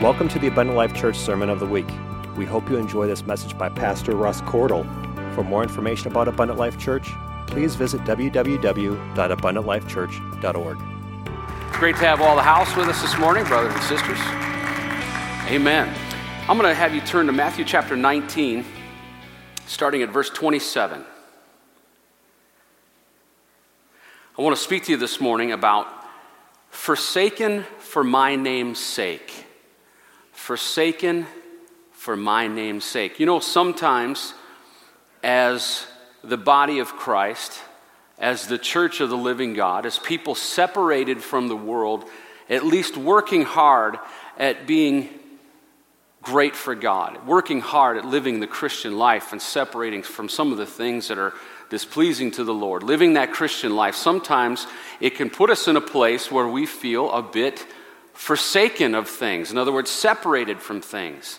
Welcome to the Abundant Life Church Sermon of the Week. We hope you enjoy this message by Pastor Russ Cordle. For more information about Abundant Life Church, please visit www.abundantlifechurch.org. It's great to have all the house with us this morning, brothers and sisters. Amen. I'm going to have you turn to Matthew chapter 19, starting at verse 27. I want to speak to you this morning about forsaken for my name's sake forsaken for my name's sake. You know, sometimes as the body of Christ, as the church of the living God, as people separated from the world, at least working hard at being great for God, working hard at living the Christian life and separating from some of the things that are displeasing to the Lord, living that Christian life, sometimes it can put us in a place where we feel a bit forsaken of things. In other words, separated from things.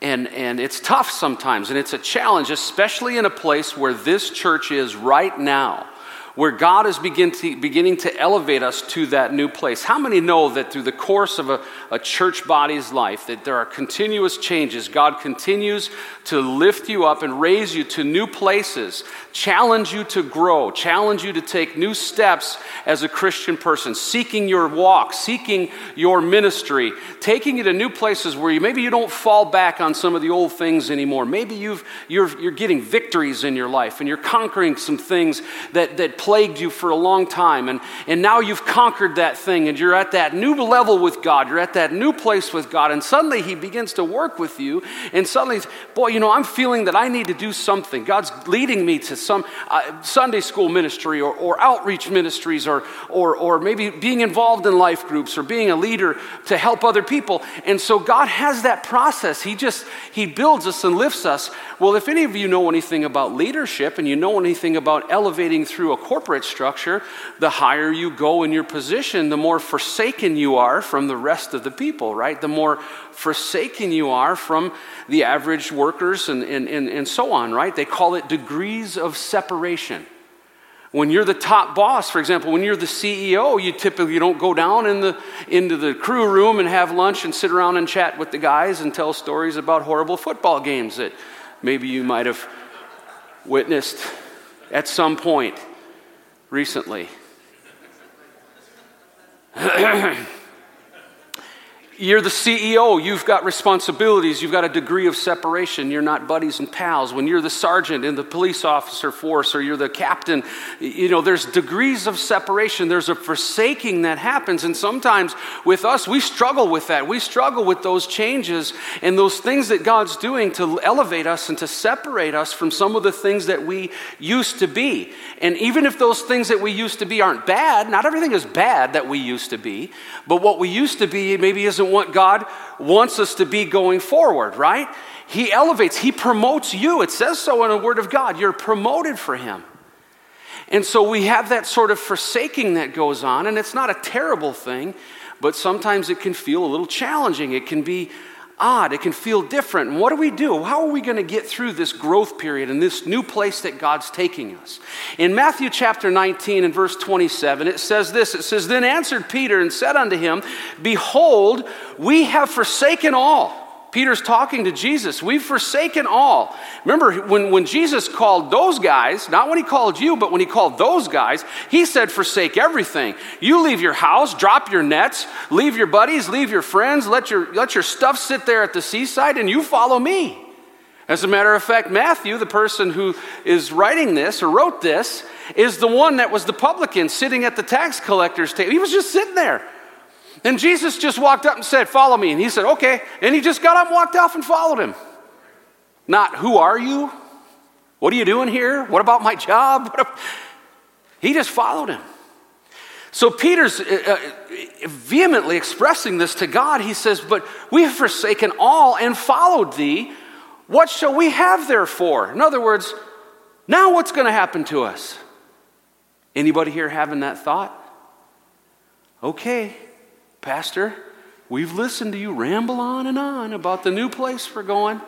And, and it's tough sometimes, and it's a challenge, especially in a place where this church is right now where God is begin to, beginning to elevate us to that new place. How many know that through the course of a, a, church body's life that there are continuous changes? God continues to lift you up and raise you to new places, challenge you to grow, challenge you to take new steps as a Christian person, seeking your walk, seeking your ministry, taking you to new places where you maybe you don't fall back on some of the old things anymore. Maybe you've, you're, you're getting victories in your life and you're conquering some things that, that plagued you for a long time, and, and now you've conquered that thing, and you're at that new level with God, you're at that new place with God, and suddenly He begins to work with you, and suddenly, boy, you know, I'm feeling that I need to do something. God's leading me to some uh, Sunday school ministry or, or outreach ministries, or, or, or maybe being involved in life groups, or being a leader to help other people. And so God has that process. He just, He builds us and lifts us. Well, if any of you know anything about leadership and you know anything about elevating through a corporate structure, the higher you go in your position, the more forsaken you are from the rest of the people, right? The more forsaken you are from the average workers and, and, and, and so on, right? They call it degrees of separation. When you're the top boss, for example, when you're the CEO, you typically don't go down in the, into the crew room and have lunch and sit around and chat with the guys and tell stories about horrible football games that maybe you might have witnessed at some point recently. You're the CEO, you've got responsibilities, you've got a degree of separation. You're not buddies and pals. When you're the sergeant in the police officer force or you're the captain, you know, there's degrees of separation. There's a forsaking that happens. And sometimes with us, we struggle with that. We struggle with those changes and those things that God's doing to elevate us and to separate us from some of the things that we used to be. And even if those things that we used to be aren't bad, not everything is bad that we used to be, but what we used to be maybe isn't isn't what God wants us to be going forward, right? He elevates, He promotes you. It says so in the Word of God. You're promoted for Him. And so we have that sort of forsaking that goes on, and it's not a terrible thing, but sometimes it can feel a little challenging. It can be odd. It can feel different. And what do we do? How are we going to get through this growth period and this new place that God's taking us? In Matthew chapter 19 and verse 27, it says this It says, Then answered Peter and said unto him, Behold, we have forsaken all Peter's talking to Jesus. We've forsaken all. Remember, when, when Jesus called those guys, not when he called you, but when he called those guys, he said, Forsake everything. You leave your house, drop your nets, leave your buddies, leave your friends, let your, let your stuff sit there at the seaside, and you follow me. As a matter of fact, Matthew, the person who is writing this or wrote this, is the one that was the publican sitting at the tax collector's table. He was just sitting there. And Jesus just walked up and said, Follow me. And he said, Okay. And he just got up and walked off and followed him. Not, Who are you? What are you doing here? What about my job? He just followed him. So Peter's uh, uh, vehemently expressing this to God. He says, But we have forsaken all and followed thee. What shall we have therefore? In other words, now what's going to happen to us? Anybody here having that thought? Okay, Pastor, we've listened to you ramble on and on about the new place we're going,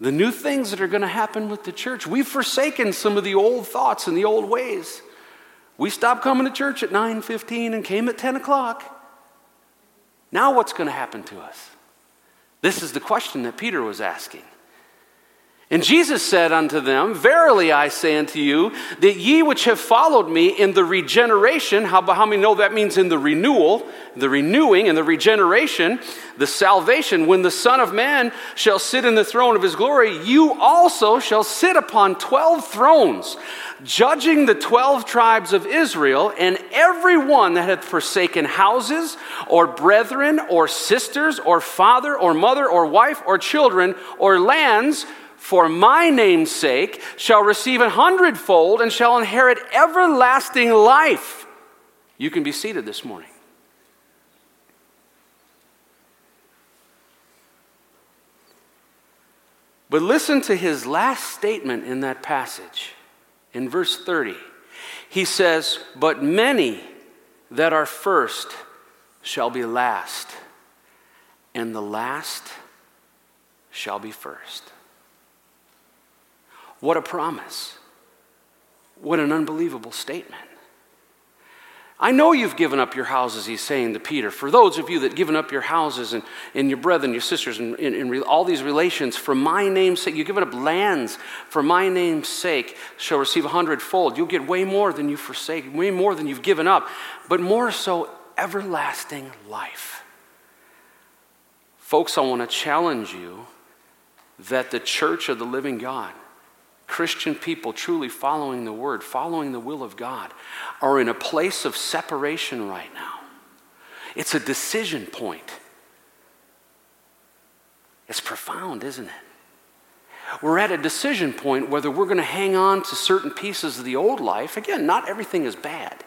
the new things that are going to happen with the church. We've forsaken some of the old thoughts and the old ways. We stopped coming to church at 9:15 and came at 10 o'clock. Now what's going to happen to us? This is the question that Peter was asking. And Jesus said unto them, Verily I say unto you, that ye which have followed me in the regeneration, how, how many know that means in the renewal, the renewing and the regeneration, the salvation, when the Son of Man shall sit in the throne of his glory, you also shall sit upon twelve thrones, judging the twelve tribes of Israel, and every one that hath forsaken houses, or brethren, or sisters, or father, or mother, or wife, or children, or lands, for my name's sake, shall receive a hundredfold and shall inherit everlasting life. You can be seated this morning. But listen to his last statement in that passage. In verse 30, he says, But many that are first shall be last, and the last shall be first. What a promise. What an unbelievable statement. I know you've given up your houses, he's saying to Peter. For those of you that given up your houses and, and your brethren, your sisters, and, and, and all these relations, for my name's sake, you've given up lands for my name's sake, shall receive a hundredfold. You'll get way more than you forsake, way more than you've given up, but more so, everlasting life. Folks, I want to challenge you that the church of the living God Christian people truly following the word, following the will of God, are in a place of separation right now. It's a decision point. It's profound, isn't it? We're at a decision point whether we're going to hang on to certain pieces of the old life. Again, not everything is bad.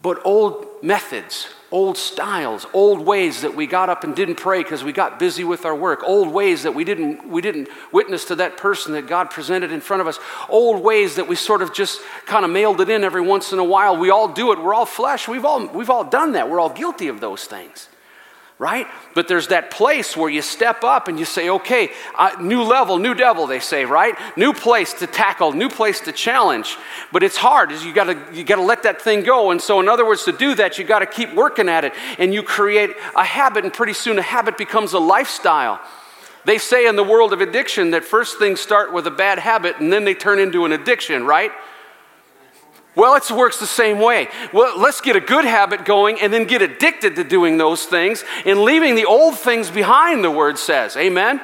But old methods, old styles, old ways that we got up and didn't pray because we got busy with our work, old ways that we didn't, we didn't witness to that person that God presented in front of us, old ways that we sort of just kind of mailed it in every once in a while. We all do it. We're all flesh. We've all, we've all done that. We're all guilty of those things right? But there's that place where you step up and you say, okay, uh, new level, new devil, they say, right? New place to tackle, new place to challenge. But it's hard, you gotta you gotta let that thing go. And so, in other words, to do that, you gotta keep working at it. And you create a habit, and pretty soon a habit becomes a lifestyle. They say in the world of addiction that first things start with a bad habit and then they turn into an addiction, right? Well, it works the same way. Well, let's get a good habit going and then get addicted to doing those things and leaving the old things behind, the word says. Amen?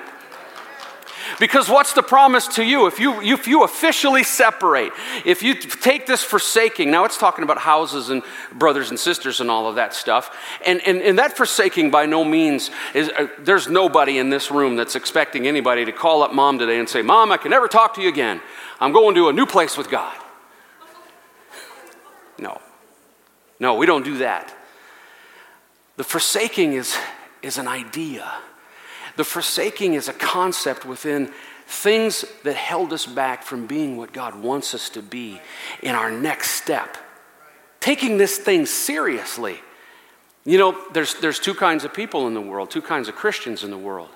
Because what's the promise to you? If you, if you officially separate, if you take this forsaking, now it's talking about houses and brothers and sisters and all of that stuff. And, and, and that forsaking by no means is, uh, there's nobody in this room that's expecting anybody to call up mom today and say, Mom, I can never talk to you again. I'm going to a new place with God. No. No, we don't do that. The forsaking is, is an idea. The forsaking is a concept within things that held us back from being what God wants us to be in our next step. Taking this thing seriously. You know, there's, there's two kinds of people in the world, two kinds of Christians in the world.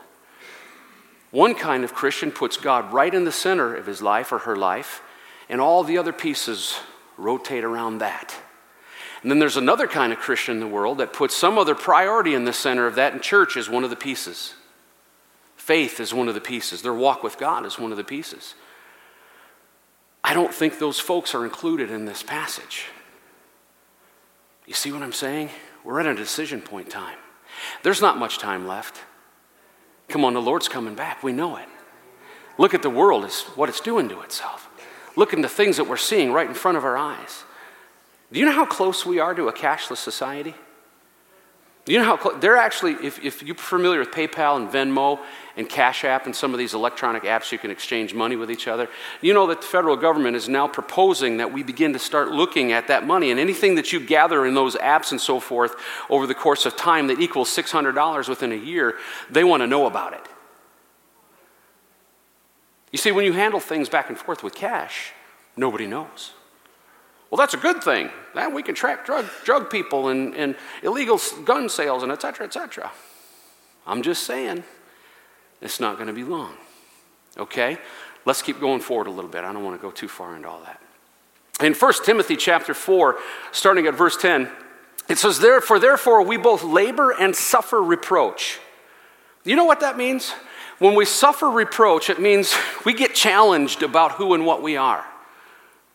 One kind of Christian puts God right in the center of his life or her life, and all the other pieces rotate around that. And then there's another kind of Christian in the world that puts some other priority in the center of that, and church is one of the pieces. Faith is one of the pieces. Their walk with God is one of the pieces. I don't think those folks are included in this passage. You see what I'm saying? We're at a decision point time. There's not much time left. Come on, the Lord's coming back. We know it. Look at the world, is what it's doing to itself. Look at the things that we're seeing right in front of our eyes. Do you know how close we are to a cashless society? Do you know how close? They're actually, if, if you're familiar with PayPal and Venmo and Cash App and some of these electronic apps you can exchange money with each other, you know that the federal government is now proposing that we begin to start looking at that money. And anything that you gather in those apps and so forth over the course of time that equals $600 within a year, they want to know about it. You see, when you handle things back and forth with cash, nobody knows. Well, that's a good thing. That we can track drug, drug people and, and illegal gun sales and et cetera, et cetera. I'm just saying, it's not going to be long. Okay? Let's keep going forward a little bit. I don't want to go too far into all that. In 1 Timothy chapter 4, starting at verse 10, it says, Therefore, therefore we both labor and suffer reproach You know what that means? When we suffer reproach, it means we get challenged about who and what we are.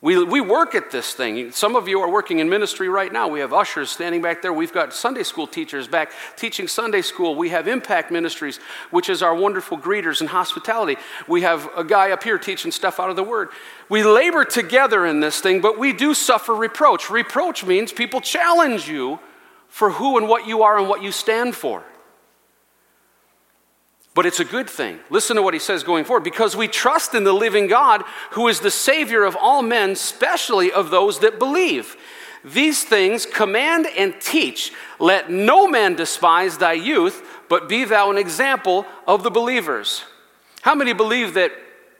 We, we work at this thing. Some of you are working in ministry right now. We have ushers standing back there. We've got Sunday school teachers back teaching Sunday school. We have impact ministries, which is our wonderful greeters and hospitality. We have a guy up here teaching stuff out of the Word. We labor together in this thing, but we do suffer reproach. Reproach means people challenge you for who and what you are and what you stand for. But it's a good thing. Listen to what he says going forward. Because we trust in the living God, who is the Savior of all men, especially of those that believe. These things command and teach. Let no man despise thy youth, but be thou an example of the believers. How many believe that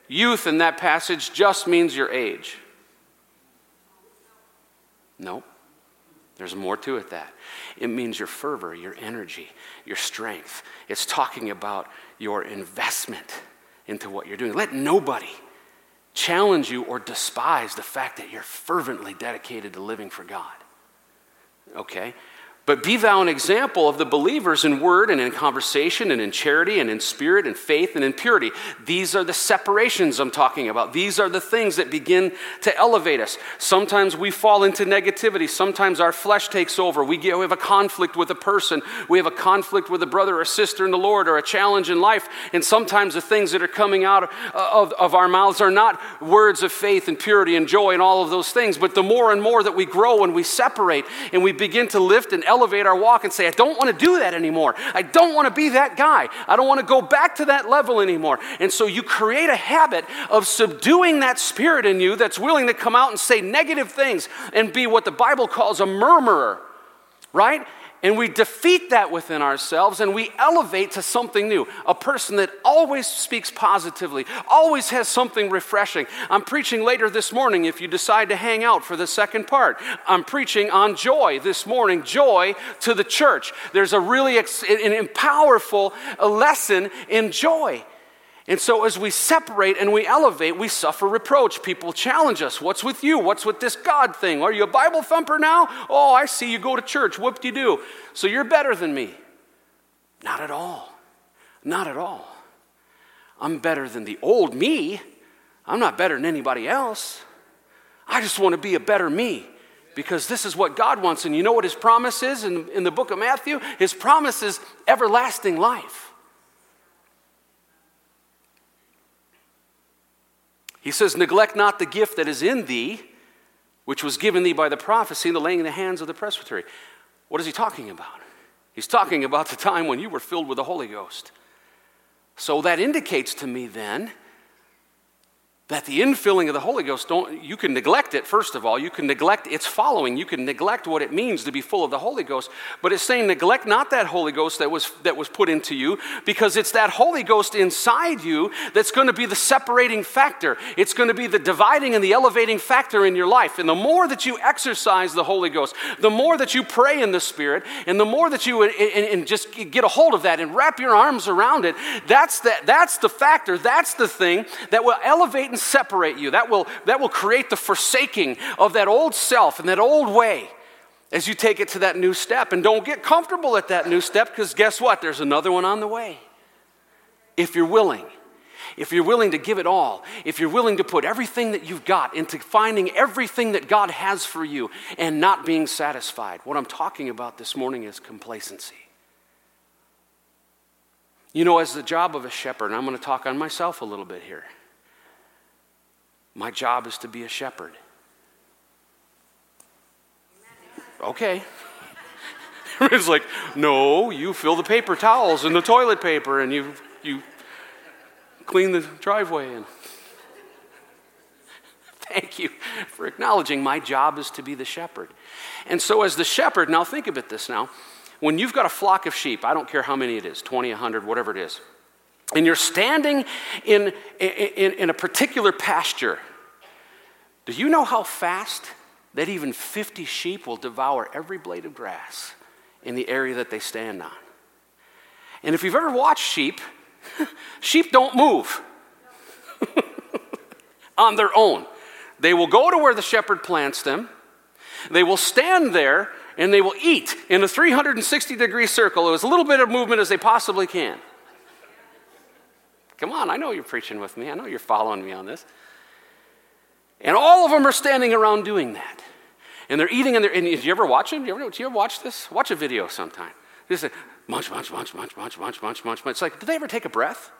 youth in that passage just means your age? No. There's more to it that. It means your fervor, your energy, your strength. It's talking about your investment into what you're doing. Let nobody challenge you or despise the fact that you're fervently dedicated to living for God. Okay? But be thou an example of the believers in word and in conversation and in charity and in spirit and faith and in purity. These are the separations I'm talking about. These are the things that begin to elevate us. Sometimes we fall into negativity. Sometimes our flesh takes over. We, get, we have a conflict with a person. We have a conflict with a brother or sister in the Lord or a challenge in life. And sometimes the things that are coming out of, of our mouths are not words of faith and purity and joy and all of those things. But the more and more that we grow and we separate and we begin to lift and elevate, elevate our walk and say, I don't want to do that anymore. I don't want to be that guy. I don't want to go back to that level anymore. And so you create a habit of subduing that spirit in you that's willing to come out and say negative things and be what the Bible calls a murmurer, right? And we defeat that within ourselves and we elevate to something new. A person that always speaks positively, always has something refreshing. I'm preaching later this morning if you decide to hang out for the second part. I'm preaching on joy this morning, joy to the church. There's a really ex- an powerful lesson in joy. And so, as we separate and we elevate, we suffer reproach. People challenge us. What's with you? What's with this God thing? Are you a Bible thumper now? Oh, I see you go to church. Do you do? So, you're better than me. Not at all. Not at all. I'm better than the old me. I'm not better than anybody else. I just want to be a better me because this is what God wants. And you know what His promise is in, in the book of Matthew? His promise is everlasting life. He says, Neglect not the gift that is in thee, which was given thee by the prophecy and the laying in the hands of the presbytery. What is he talking about? He's talking about the time when you were filled with the Holy Ghost. So that indicates to me then that the infilling of the Holy Ghost, don't, you can neglect it, first of all. You can neglect its following. You can neglect what it means to be full of the Holy Ghost. But it's saying neglect not that Holy Ghost that was, that was put into you, because it's that Holy Ghost inside you that's going to be the separating factor. It's going to be the dividing and the elevating factor in your life. And the more that you exercise the Holy Ghost, the more that you pray in the Spirit, and the more that you and, and just get a hold of that and wrap your arms around it, that's, the, that's the factor, that's the thing that will elevate and separate you. That will, that will create the forsaking of that old self and that old way as you take it to that new step. And don't get comfortable at that new step because guess what? There's another one on the way. If you're willing. If you're willing to give it all, if you're willing to put everything that you've got into finding everything that God has for you and not being satisfied. What I'm talking about this morning is complacency. You know, as the job of a shepherd, I'm going to talk on myself a little bit here. My job is to be a shepherd. Okay. it's like, no, you fill the paper towels and the toilet paper and you, you clean the driveway. And thank you for acknowledging my job is to be the shepherd. And so, as the shepherd, now think about this now. When you've got a flock of sheep, I don't care how many it is 20, 100, whatever it is and you're standing in, in, in, a particular pasture, do you know how fast that even 50 sheep will devour every blade of grass in the area that they stand on? And if you've ever watched sheep, sheep don't move on their own. They will go to where the shepherd plants them, they will stand there, and they will eat in a 360 degree circle, as little bit of movement as they possibly can. Come on, I know you're preaching with me. I know you're following me on this. And all of them are standing around doing that. And they're eating and they're, and you ever watch them? Do you ever, do you ever watch this? Watch a video sometime. They say, munch, munch, munch, munch, munch, munch, munch, munch, munch. It's like, did they ever take a breath?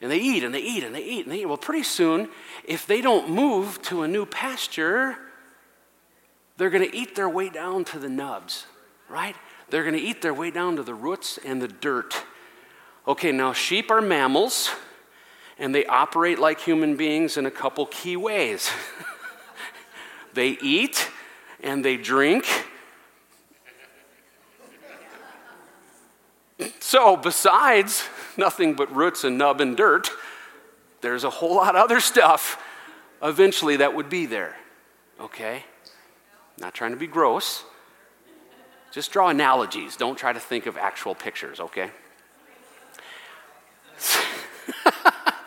And they eat and they eat and they eat and they eat. Well, pretty soon, if they don't move to a new pasture, they're going to eat their way down to the nubs, right? They're going to eat their way down to the roots and the dirt. Okay, now sheep are mammals, and they operate like human beings in a couple key ways. they eat and they drink. So, besides nothing but roots and nub and dirt, there's a whole lot of other stuff eventually that would be there. Okay? Not trying to be gross. Just draw analogies. Don't try to think of actual pictures, okay?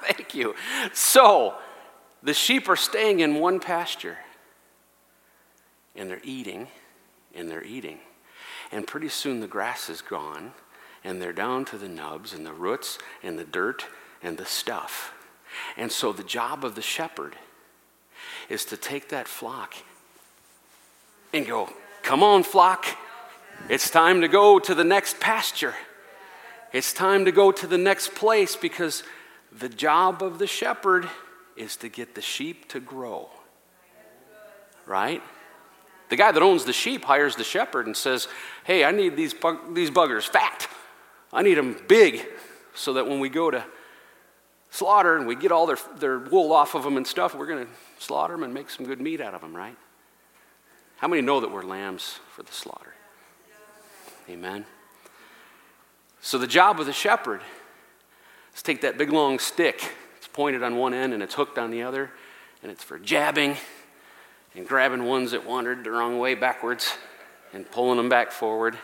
Thank you. So, the sheep are staying in one pasture, and they're eating, and they're eating. And pretty soon the grass is gone, and they're down to the nubs, and the roots, and the dirt, and the stuff. And so, the job of the shepherd is to take that flock and go, Come on, flock. It's time to go to the next pasture. It's time to go to the next place because the job of the shepherd is to get the sheep to grow. Right? The guy that owns the sheep hires the shepherd and says, Hey, I need these, bug- these buggers fat. I need them big so that when we go to slaughter and we get all their, their wool off of them and stuff, we're going to slaughter them and make some good meat out of them, right? How many know that we're lambs for the slaughter? Amen. So the job of the shepherd is take that big long stick. It's pointed on one end and it's hooked on the other, and it's for jabbing and grabbing ones that wandered the wrong way backwards and pulling them back forward.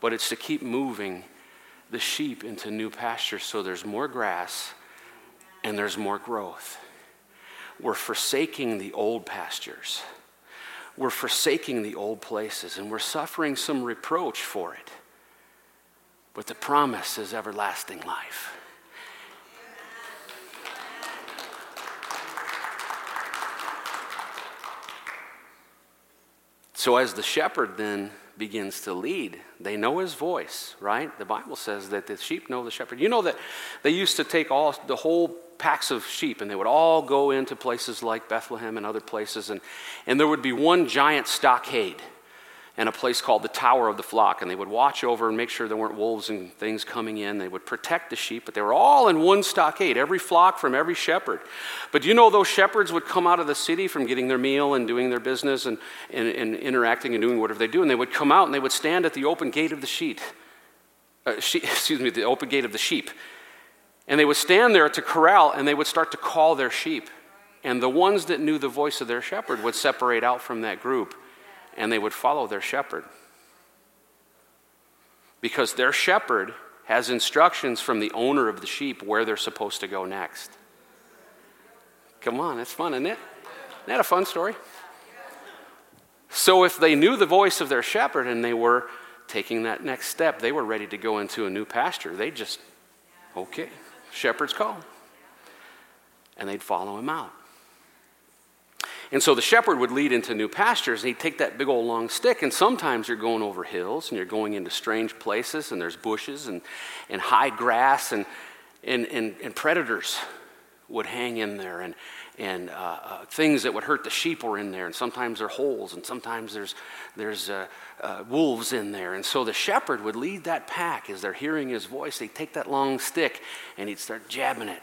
But it's to keep moving the sheep into new pastures so there's more grass and there's more growth. We're forsaking the old pastures we're forsaking the old places and we're suffering some reproach for it. But the promise is everlasting life. So, as the shepherd then begins to lead, they know his voice, right? The Bible says that the sheep know the shepherd. You know that they used to take all the whole packs of sheep, and they would all go into places like Bethlehem and other places, and, and there would be one giant stockade and a place called the Tower of the Flock, and they would watch over and make sure there weren't wolves and things coming in. They would protect the sheep, but they were all in one stockade, every flock from every shepherd. But you know those shepherds would come out of the city from getting their meal and doing their business and, and, and interacting and doing whatever they do, and they would come out and they would stand at the open gate of the sheep. Uh, she, excuse me, the open gate of the sheep. And they would stand there to corral and they would start to call their sheep. And the ones that knew the voice of their shepherd would separate out from that group and they would follow their shepherd. Because their shepherd has instructions from the owner of the sheep where they're supposed to go next. Come on, that's fun, isn't it? Isn't that a fun story? So, if they knew the voice of their shepherd and they were taking that next step, they were ready to go into a new pasture. They just, okay, shepherd's call. And they'd follow him out. And so the shepherd would lead into new pastures, and he'd take that big old long stick, and sometimes you're going over hills and you're going into strange places, and there's bushes and, and high grass, and, and, and, and predators would hang in there, and, and uh, uh, things that would hurt the sheep were in there, and sometimes there are holes, and sometimes there's, there's uh, uh, wolves in there. And so the shepherd would lead that pack as they're hearing his voice. They'd take that long stick and he'd start jabbing it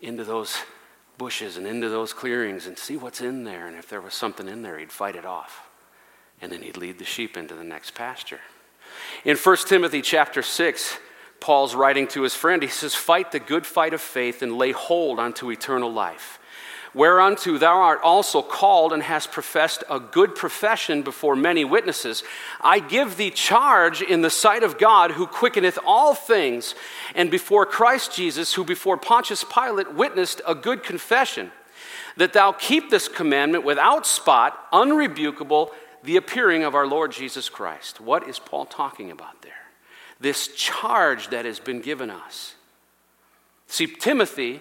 into those bushes and into those clearings and see what's in there. And if there was something in there, he'd fight it off. And then he'd lead the sheep into the next pasture. In 1 Timothy chapter 6, Paul's writing to his friend. He says, Fight the good fight of faith and lay hold unto eternal life whereunto thou art also called and hast professed a good profession before many witnesses. I give thee charge in the sight of God, who quickeneth all things, and before Christ Jesus, who before Pontius Pilate witnessed a good confession, that thou keep this commandment without spot, unrebukable, the appearing of our Lord Jesus Christ. What is Paul talking about there? this charge that has been given us. See, Timothy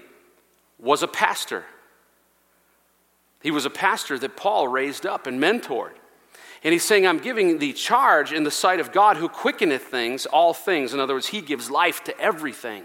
was a pastor. He was a pastor that Paul raised up and mentored. And he's saying, I'm giving the charge in the sight of God who quickeneth things, all things. In other words, he gives life to everything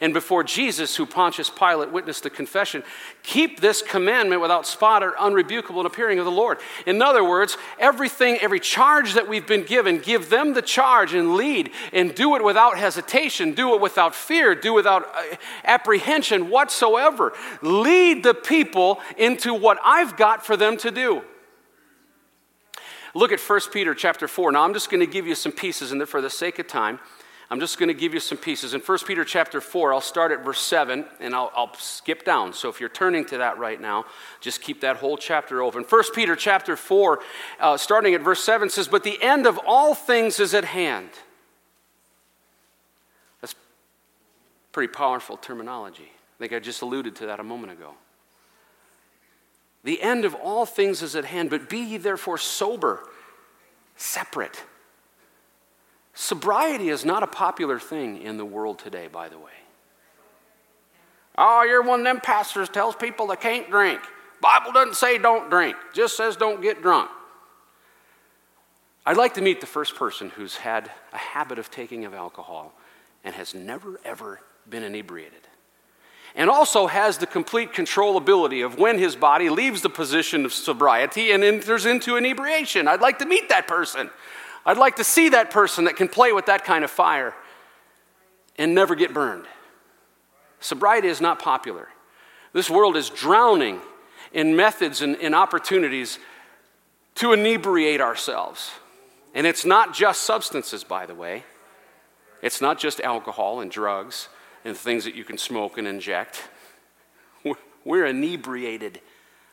and before Jesus, who Pontius Pilate witnessed the confession, keep this commandment without spot or unrebukable in appearing of the Lord. In other words, everything, every charge that we've been given, give them the charge and lead and do it without hesitation, do it without fear, do it without uh, apprehension whatsoever. Lead the people into what I've got for them to do. Look at 1 Peter chapter 4. Now I'm just going to give you some pieces in there for the sake of time. I'm just going to give you some pieces. In 1 Peter chapter 4, I'll start at verse 7 and I'll, I'll, skip down. So if you're turning to that right now, just keep that whole chapter open. 1 Peter chapter 4, uh, starting at verse 7, says, But the end of all things is at hand. That's pretty powerful terminology. I think I just alluded to that a moment ago. The end of all things is at hand, but be ye therefore sober, separate Sobriety is not a popular thing in the world today, by the way. Oh, you're one of them pastors tells people they can't drink. Bible doesn't say don't drink, just says don't get drunk. I'd like to meet the first person who's had a habit of taking of alcohol and has never ever been inebriated. And also has the complete controllability of when his body leaves the position of sobriety and enters into inebriation. I'd like to meet that person. I'd like to see that person that can play with that kind of fire and never get burned. Sobriety is not popular. This world is drowning in methods and, and opportunities to inebriate ourselves. And it's not just substances, by the way. It's not just alcohol and drugs and things that you can smoke and inject. We're inebriated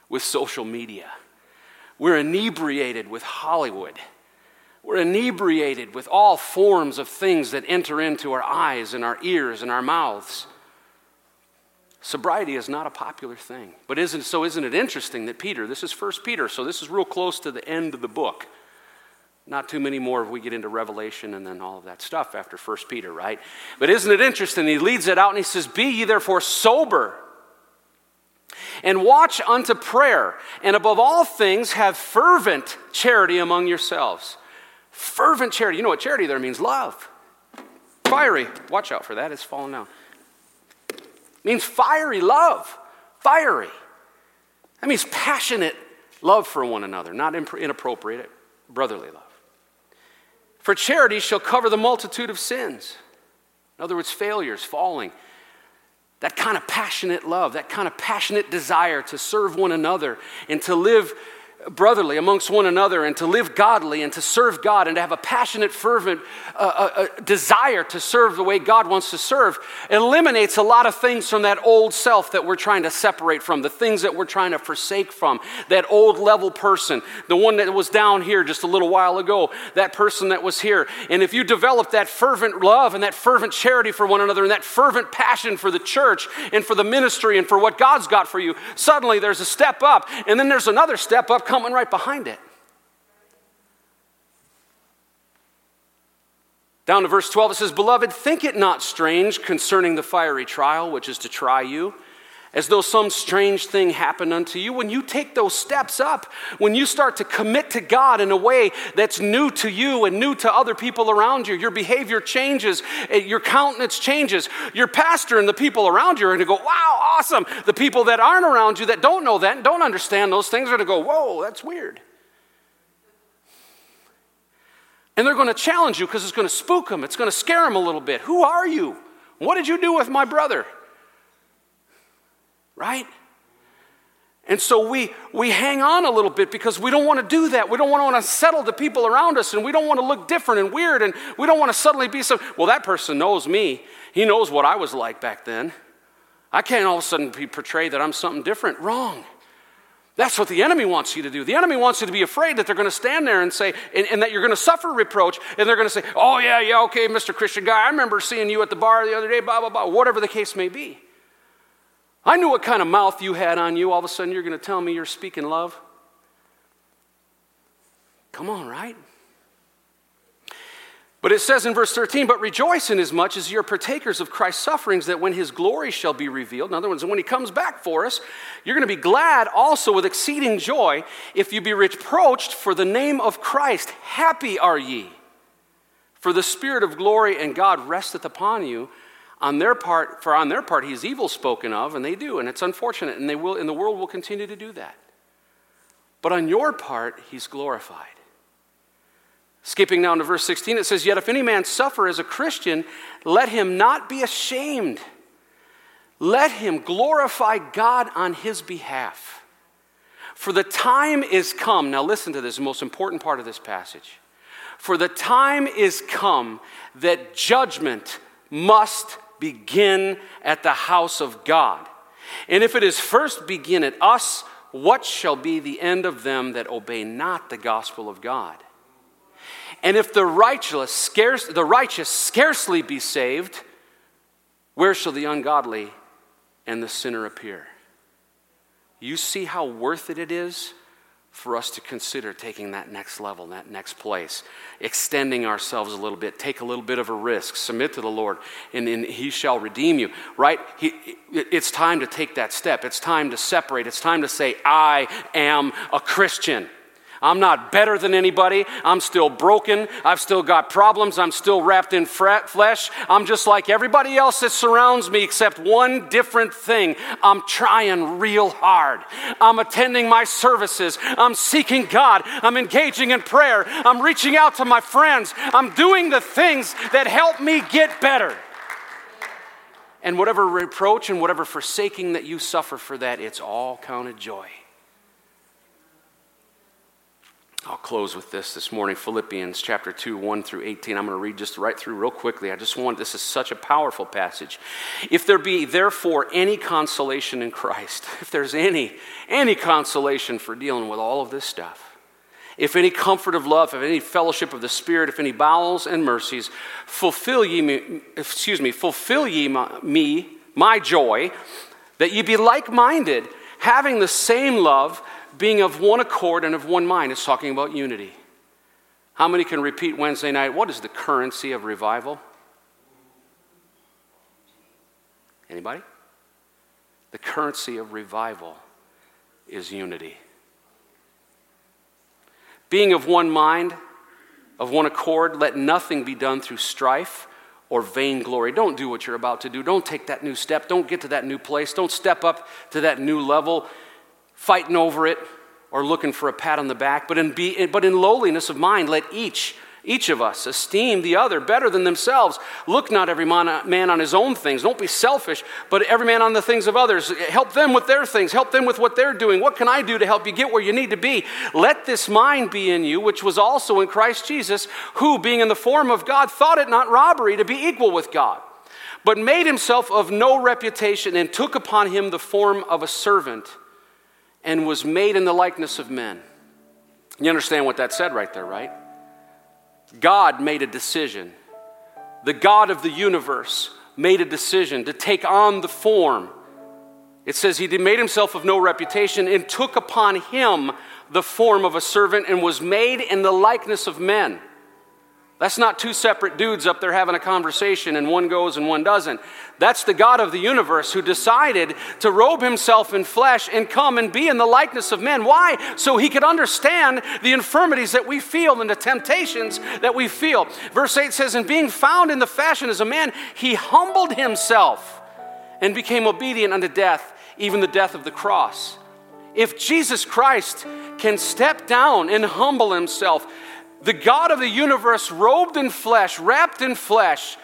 with social media. We're inebriated with Hollywood. We're inebriated with all forms of things that enter into our eyes and our ears and our mouths. Sobriety is not a popular thing. But isn't, so isn't it interesting that Peter, this is First Peter, so this is real close to the end of the book. Not too many more if we get into Revelation and then all of that stuff after First Peter, right? But isn't it interesting? He leads it out and he says, Be ye therefore sober and watch unto prayer, and above all things have fervent charity among yourselves. Fervent charity. You know what charity there means? Love. Fiery. Watch out for that. It's falling down. It means fiery love. Fiery. That means passionate love for one another, not inappropriate, brotherly love. For charity shall cover the multitude of sins. In other words, failures, falling. That kind of passionate love, that kind of passionate desire to serve one another and to live brotherly amongst one another and to live godly and to serve God and to have a passionate, fervent uh, uh, uh, desire to serve the way God wants to serve eliminates a lot of things from that old self that we're trying to separate from, the things that we're trying to forsake from. That old level person, the one that was down here just a little while ago, that person that was here. And if you develop that fervent love and that fervent charity for one another and that fervent passion for the church and for the ministry and for what God's got for you, suddenly there's a step up and then there's another step up coming right behind it. Down to verse 12, it says, Beloved, think it not strange concerning the fiery trial which is to try you, as though some strange thing happened unto you. When you take those steps up, when you start to commit to God in a way that's new to you and new to other people around you, your behavior changes, eh, your countenance changes. Your pastor and the people around you are going to go, Wow, awesome. The people that aren't around you that don't know that and don't understand those things are going to go, Whoa, that's weird. And they're going to challenge you because it's going to spook them, it's going to scare them a little bit. Who are you? What did you do with my brother? Right? And so we, we hang on a little bit because we don't want to do that. We don't want to settle the people around us and we don't want to look different and weird and we don't want to suddenly be so, well, that person knows me. He knows what I was like back then. I can't all of a sudden be portrayed that I'm something different. Wrong. That's what the enemy wants you to do. The enemy wants you to be afraid that they're going to stand there and say, and, and that you're going to suffer reproach, and they're going to say, oh, yeah, yeah, okay, Mr. Christian guy, I remember seeing you at the bar the other day, blah, blah, blah, whatever the case may be. I knew what kind of mouth you had on you. All of a sudden, you're going to tell me you're speaking love? Come on, right? But it says in verse 13, but rejoice in as much as you're partakers of Christ's sufferings, that when his glory shall be revealed, in other words, when he comes back for us, you're going to be glad also with exceeding joy if you be reproached for the name of Christ. Happy are ye. For the Spirit of glory and God resteth upon you. On their part, for on their part he is evil spoken of, and they do, and it's unfortunate, and they will, and the world will continue to do that. But on your part, he's glorified. Skipping down to verse 16, it says, Yet if any man suffer as a Christian, let him not be ashamed. Let him glorify God on his behalf. For the time is come. Now, listen to this, the most important part of this passage. For the time is come that judgment must begin at the house of God. And if it is first begin at us, what shall be the end of them that obey not the gospel of God? And if the righteous, scarce, the righteous scarcely be saved, where shall the ungodly and the sinner appear? You see how worth it it is for us to consider taking that next level, that next place, extending ourselves a little bit, take a little bit of a risk, submit to the Lord, and, and He shall redeem you, right? He, it's time to take that step. It's time to separate. It's time to say, I am a Christian. I'm not better than anybody. I'm still broken. I've still got problems. I'm still wrapped in flesh. I'm just like everybody else that surrounds me, except one different thing. I'm trying real hard. I'm attending my services. I'm seeking God. I'm engaging in prayer. I'm reaching out to my friends. I'm doing the things that help me get better. And whatever reproach and whatever forsaking that you suffer for that, it's all counted joy. I'll close with this this morning Philippians chapter 2, 1 through 18. I'm going to read just right through real quickly. I just want, this is such a powerful passage. If there be therefore any consolation in Christ, if there's any, any consolation for dealing with all of this stuff, if any comfort of love, if any fellowship of the Spirit, if any bowels and mercies, fulfill ye me, excuse me, fulfill ye my, me, my joy, that ye be like minded, having the same love being of one accord and of one mind. It's talking about unity. How many can repeat Wednesday night? What is the currency of revival? Anybody? The currency of revival is unity. Being of one mind, of one accord, let nothing be done through strife or vainglory. Don't do what you're about to do. Don't take that new step. Don't get to that new place. Don't step up to that new level fighting over it or looking for a pat on the back, but in, be, but in lowliness of mind, let each, each of us esteem the other better than themselves. Look not every man on his own things. Don't be selfish, but every man on the things of others. Help them with their things. Help them with what they're doing. What can I do to help you get where you need to be? Let this mind be in you, which was also in Christ Jesus, who, being in the form of God, thought it not robbery to be equal with God but made himself of no reputation and took upon him the form of a servant and was made in the likeness of men. You understand what that said right there, right? God made a decision. The God of the universe made a decision to take on the form. It says he made himself of no reputation and took upon him the form of a servant and was made in the likeness of men. That's not two separate dudes up there having a conversation and one goes and one doesn't. That's the God of the universe who decided to robe himself in flesh and come and be in the likeness of men. Why? So he could understand the infirmities that we feel and the temptations that we feel. Verse 8 says, And being found in the fashion as a man, he humbled himself and became obedient unto death, even the death of the cross. If Jesus Christ can step down and humble himself, the God of the universe, robed in flesh, wrapped in flesh,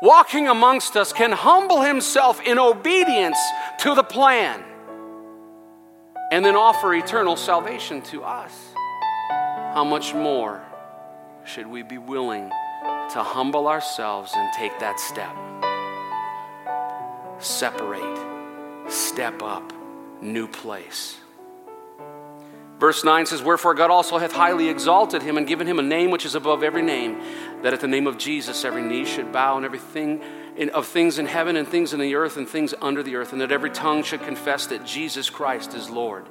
walking amongst us, can humble himself in obedience to the plan and then offer eternal salvation to us. How much more should we be willing to humble ourselves and take that step? Separate, step up, new place. Verse 9 says, Wherefore God also hath highly exalted him and given him a name which is above every name, that at the name of Jesus every knee should bow and everything in, of things in heaven and things in the earth and things under the earth, and that every tongue should confess that Jesus Christ is Lord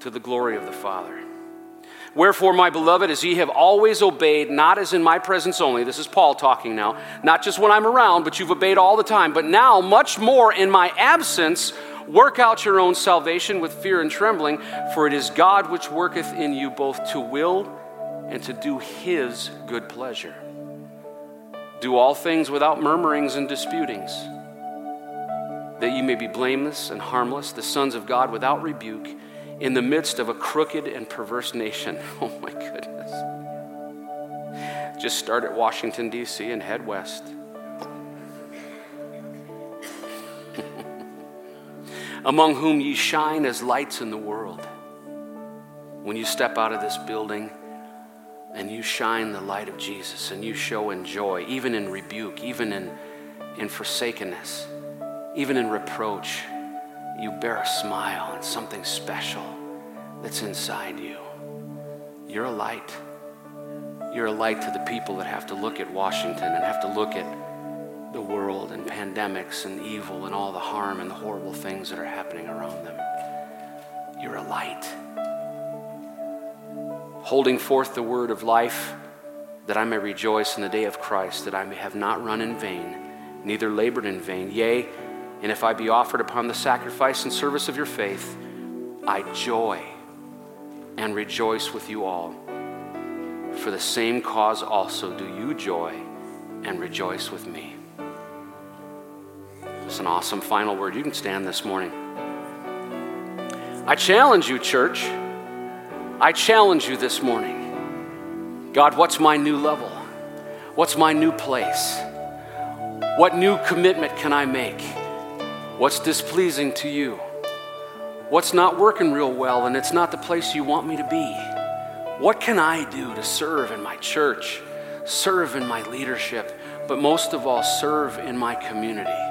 to the glory of the Father. Wherefore, my beloved, as ye have always obeyed, not as in my presence only, this is Paul talking now, not just when I'm around, but you've obeyed all the time, but now much more in my absence, work out your own salvation with fear and trembling, for it is God which worketh in you both to will and to do his good pleasure. Do all things without murmurings and disputings, that ye may be blameless and harmless, the sons of God without rebuke in the midst of a crooked and perverse nation. Oh my goodness. Just start at Washington, D.C. and head west. Among whom ye shine as lights in the world. When you step out of this building and you shine the light of Jesus and you show in joy, even in rebuke, even in, in forsakenness, even in reproach you bear a smile and something special that's inside you. You're a light. You're a light to the people that have to look at Washington and have to look at the world and pandemics and evil and all the harm and the horrible things that are happening around them. You're a light. Holding forth the word of life, that I may rejoice in the day of Christ, that I may have not run in vain, neither labored in vain. Yea, and if I be offered upon the sacrifice and service of your faith, I joy and rejoice with you all. For the same cause also do you joy and rejoice with me. It's an awesome final word. You can stand this morning. I challenge you, church. I challenge you this morning. God, what's my new level? What's my new place? What new commitment can I make? What's displeasing to you? What's not working real well and it's not the place you want me to be? What can I do to serve in my church, serve in my leadership, but most of all, serve in my community?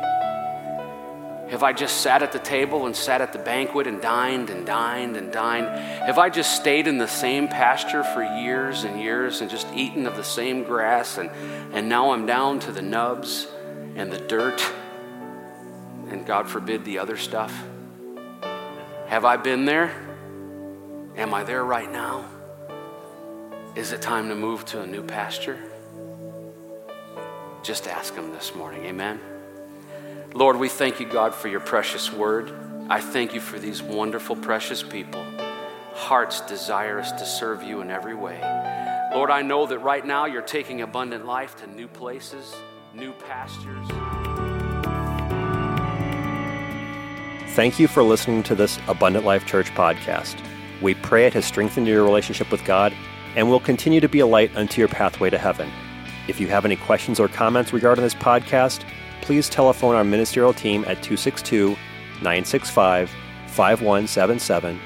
Have I just sat at the table and sat at the banquet and dined and dined and dined? Have I just stayed in the same pasture for years and years and just eaten of the same grass and, and now I'm down to the nubs and the dirt? and God forbid the other stuff? Have I been there? Am I there right now? Is it time to move to a new pasture? Just ask Him this morning. Amen. Lord, we thank you, God, for your precious word. I thank you for these wonderful, precious people, hearts desirous to serve you in every way. Lord, I know that right now you're taking abundant life to new places, new pastures. Thank you for listening to this Abundant Life Church podcast. We pray it has strengthened your relationship with God and will continue to be a light unto your pathway to heaven. If you have any questions or comments regarding this podcast, please telephone our ministerial team at 262 965 5177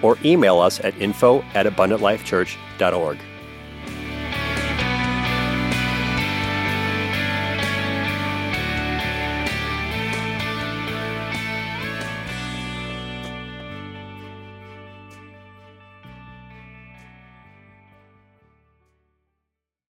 or email us at info at abundantlifechurch.org.